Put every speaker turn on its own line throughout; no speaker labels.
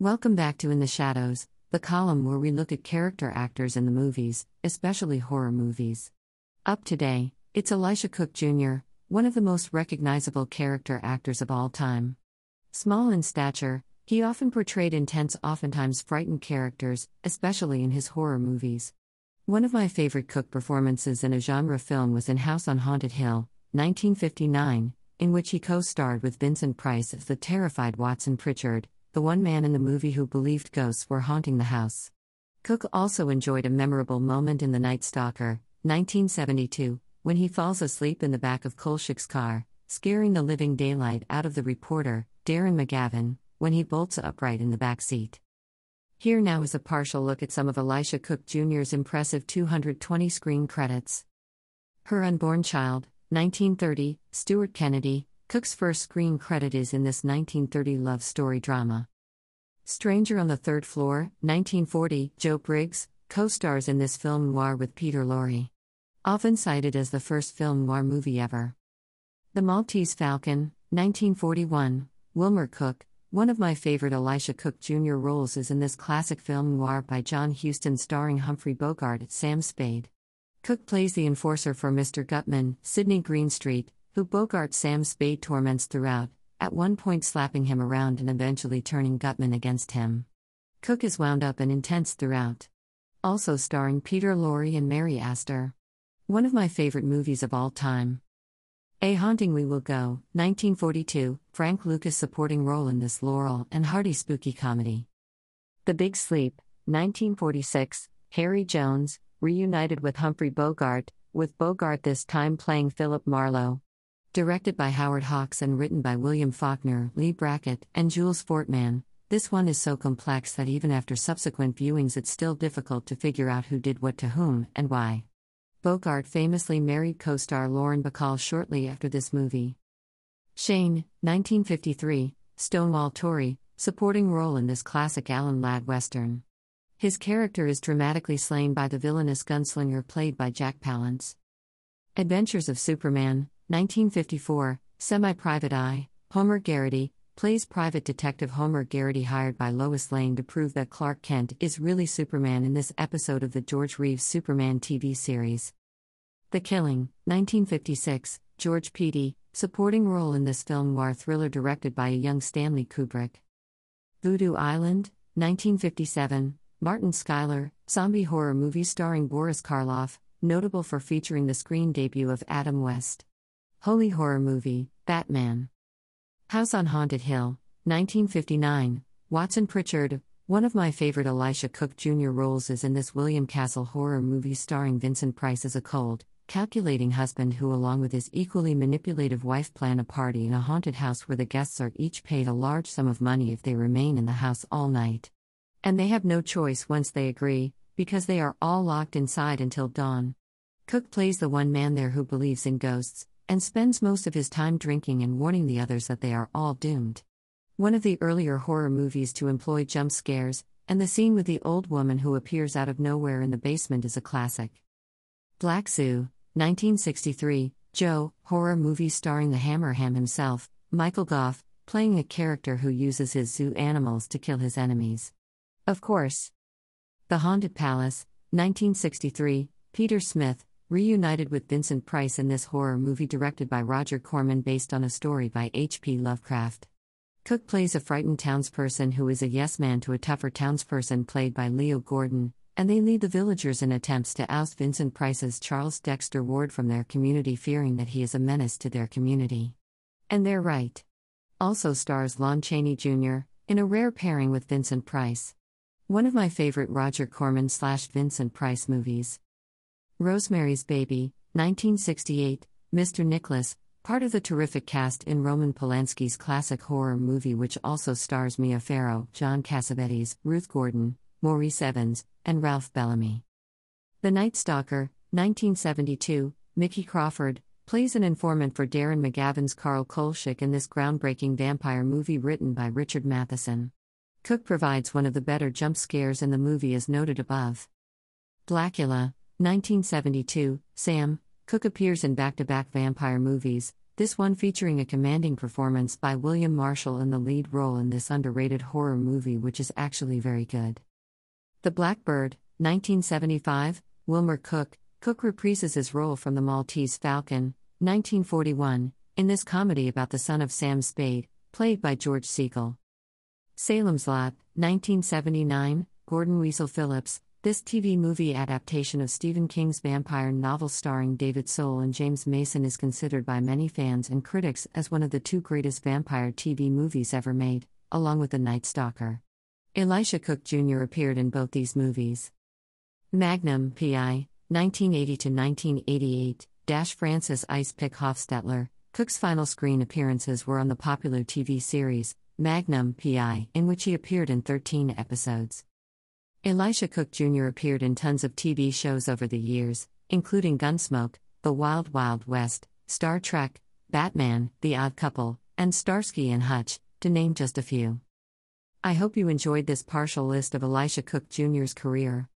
Welcome back to In the Shadows, the column where we look at character actors in the movies, especially horror movies. Up today, it's Elisha Cook Jr., one of the most recognizable character actors of all time. Small in stature, he often portrayed intense, oftentimes frightened characters, especially in his horror movies. One of my favorite Cook performances in a genre film was in House on Haunted Hill, 1959, in which he co starred with Vincent Price as the terrified Watson Pritchard, the one man in the movie who believed ghosts were haunting the house. Cook also enjoyed a memorable moment in The Night Stalker, 1972, when he falls asleep in the back of Kolchak's car, scaring the living daylight out of the reporter, Darren McGavin, when he bolts upright in the back seat. Here now is a partial look at some of Elisha Cook Jr.'s impressive 220 screen credits. Her Unborn Child, 1930, Stuart Kennedy, Cook's first screen credit is in this 1930 love story drama. Stranger on the Third Floor, 1940, Joe Briggs, co stars in this film noir with Peter Lorre. Often cited as the first film noir movie ever. The Maltese Falcon, 1941, Wilmer Cook, one of my favorite Elisha Cook Jr. roles is in this classic film noir by John Huston starring Humphrey Bogart Sam Spade. Cook plays the enforcer for Mr. Gutman, Sidney Greenstreet, who Bogart Sam Spade torments throughout, at one point slapping him around and eventually turning Gutman against him. Cook is wound up and intense throughout. Also starring Peter Lorre and Mary Astor. One of my favorite movies of all time. A Haunting We Will Go, 1942, Frank Lucas supporting role in this Laurel and Hardy spooky comedy. The Big Sleep, 1946, Harry Jones, reunited with Humphrey Bogart, with Bogart this time playing Philip Marlowe. Directed by Howard Hawks and written by William Faulkner, Leigh Brackett, and Jules Furthman, this one is so complex that even after subsequent viewings it's still difficult to figure out who did what to whom and why. Bogart famously married co star Lauren Bacall shortly after this movie. Shane, 1953, Stonewall Torrey, supporting role in this classic Alan Ladd Western. His character is dramatically slain by the villainous gunslinger played by Jack Palance. Adventures of Superman, 1954, Semi Private Eye, Homer Garrity, plays private detective Homer Garrity hired by Lois Lane to prove that Clark Kent is really Superman in this episode of the George Reeves Superman TV series. The Killing, 1956, George Peatty, supporting role in this film noir thriller directed by a young Stanley Kubrick. Voodoo Island, 1957, Martin Schuyler, zombie horror movie starring Boris Karloff, notable for featuring the screen debut of Adam West. Holy horror movie, Batman. House on Haunted Hill, 1959. Watson Pritchard, one of my favorite Elisha Cook Jr. roles is in this William Castle horror movie starring Vincent Price as a cold, calculating husband who, along with his equally manipulative wife, plan a party in a haunted house where the guests are each paid a large sum of money if they remain in the house all night. And they have no choice once they agree, because they are all locked inside until dawn. Cook plays the one man there who believes in ghosts, and spends most of his time drinking and warning the others that they are all doomed. One of the earlier horror movies to employ jump scares, and the scene with the old woman who appears out of nowhere in the basement is a classic. Black Zoo, 1963, Joe, horror movie starring the Hammerham himself, Michael Gough, playing a character who uses his zoo animals to kill his enemies. Of course. The Haunted Palace, 1963, Peter Smith, reunited with Vincent Price in this horror movie directed by Roger Corman based on a story by H.P. Lovecraft. Cook plays a frightened townsperson who is a yes man to a tougher townsperson played by Leo Gordon, and they lead the villagers in attempts to oust Vincent Price's Charles Dexter Ward from their community, fearing that he is a menace to their community. And they're right. Also stars Lon Chaney Jr., in a rare pairing with Vincent Price. One of my favorite Roger Corman slash Vincent Price movies. Rosemary's Baby, 1968, Mr. Nicholas, part of the terrific cast in Roman Polanski's classic horror movie, which also stars Mia Farrow, John Cassavetes, Ruth Gordon, Maurice Evans, and Ralph Bellamy. The Night Stalker, 1972, Mickey Crawford, plays an informant for Darren McGavin's Carl Kolchak in this groundbreaking vampire movie written by Richard Matheson. Cook provides one of the better jump scares in the movie as noted above. Blacula, 1972, Sam, Cook appears in back to back vampire movies, this one featuring a commanding performance by William Marshall in the lead role in this underrated horror movie, which is actually very good. The Blackbird, 1975, Wilmer Cook. Cook reprises his role from The Maltese Falcon, 1941, in this comedy about the son of Sam Spade, played by George Segal. Salem's Lot, 1979, Gordon Weasel Phillips, this TV movie adaptation of Stephen King's vampire novel starring David Soul and James Mason is considered by many fans and critics as one of the two greatest vampire TV movies ever made, along with The Night Stalker. Elisha Cook Jr. appeared in both these movies. Magnum, P.I., 1980 1988, Dash Francis Ice Pick Hofstetler. Cook's final screen appearances were on the popular TV series, Magnum, P.I., in which he appeared in 13 episodes. Elisha Cook Jr. appeared in tons of TV shows over the years, including Gunsmoke, The Wild Wild West, Star Trek, Batman, The Odd Couple, and Starsky and Hutch, to name just a few. I hope you enjoyed this partial list of Elisha Cook Jr.'s career.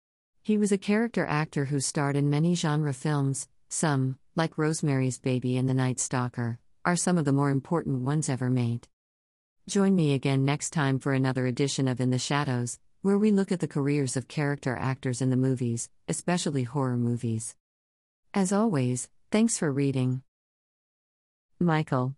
He was a character actor who starred in many genre films, some, like Rosemary's Baby and The Night Stalker, are some of the more important ones ever made. Join me again next time for another edition of In the Shadows where we look at the careers of character actors in the movies, especially horror movies. As always, thanks for reading. Michael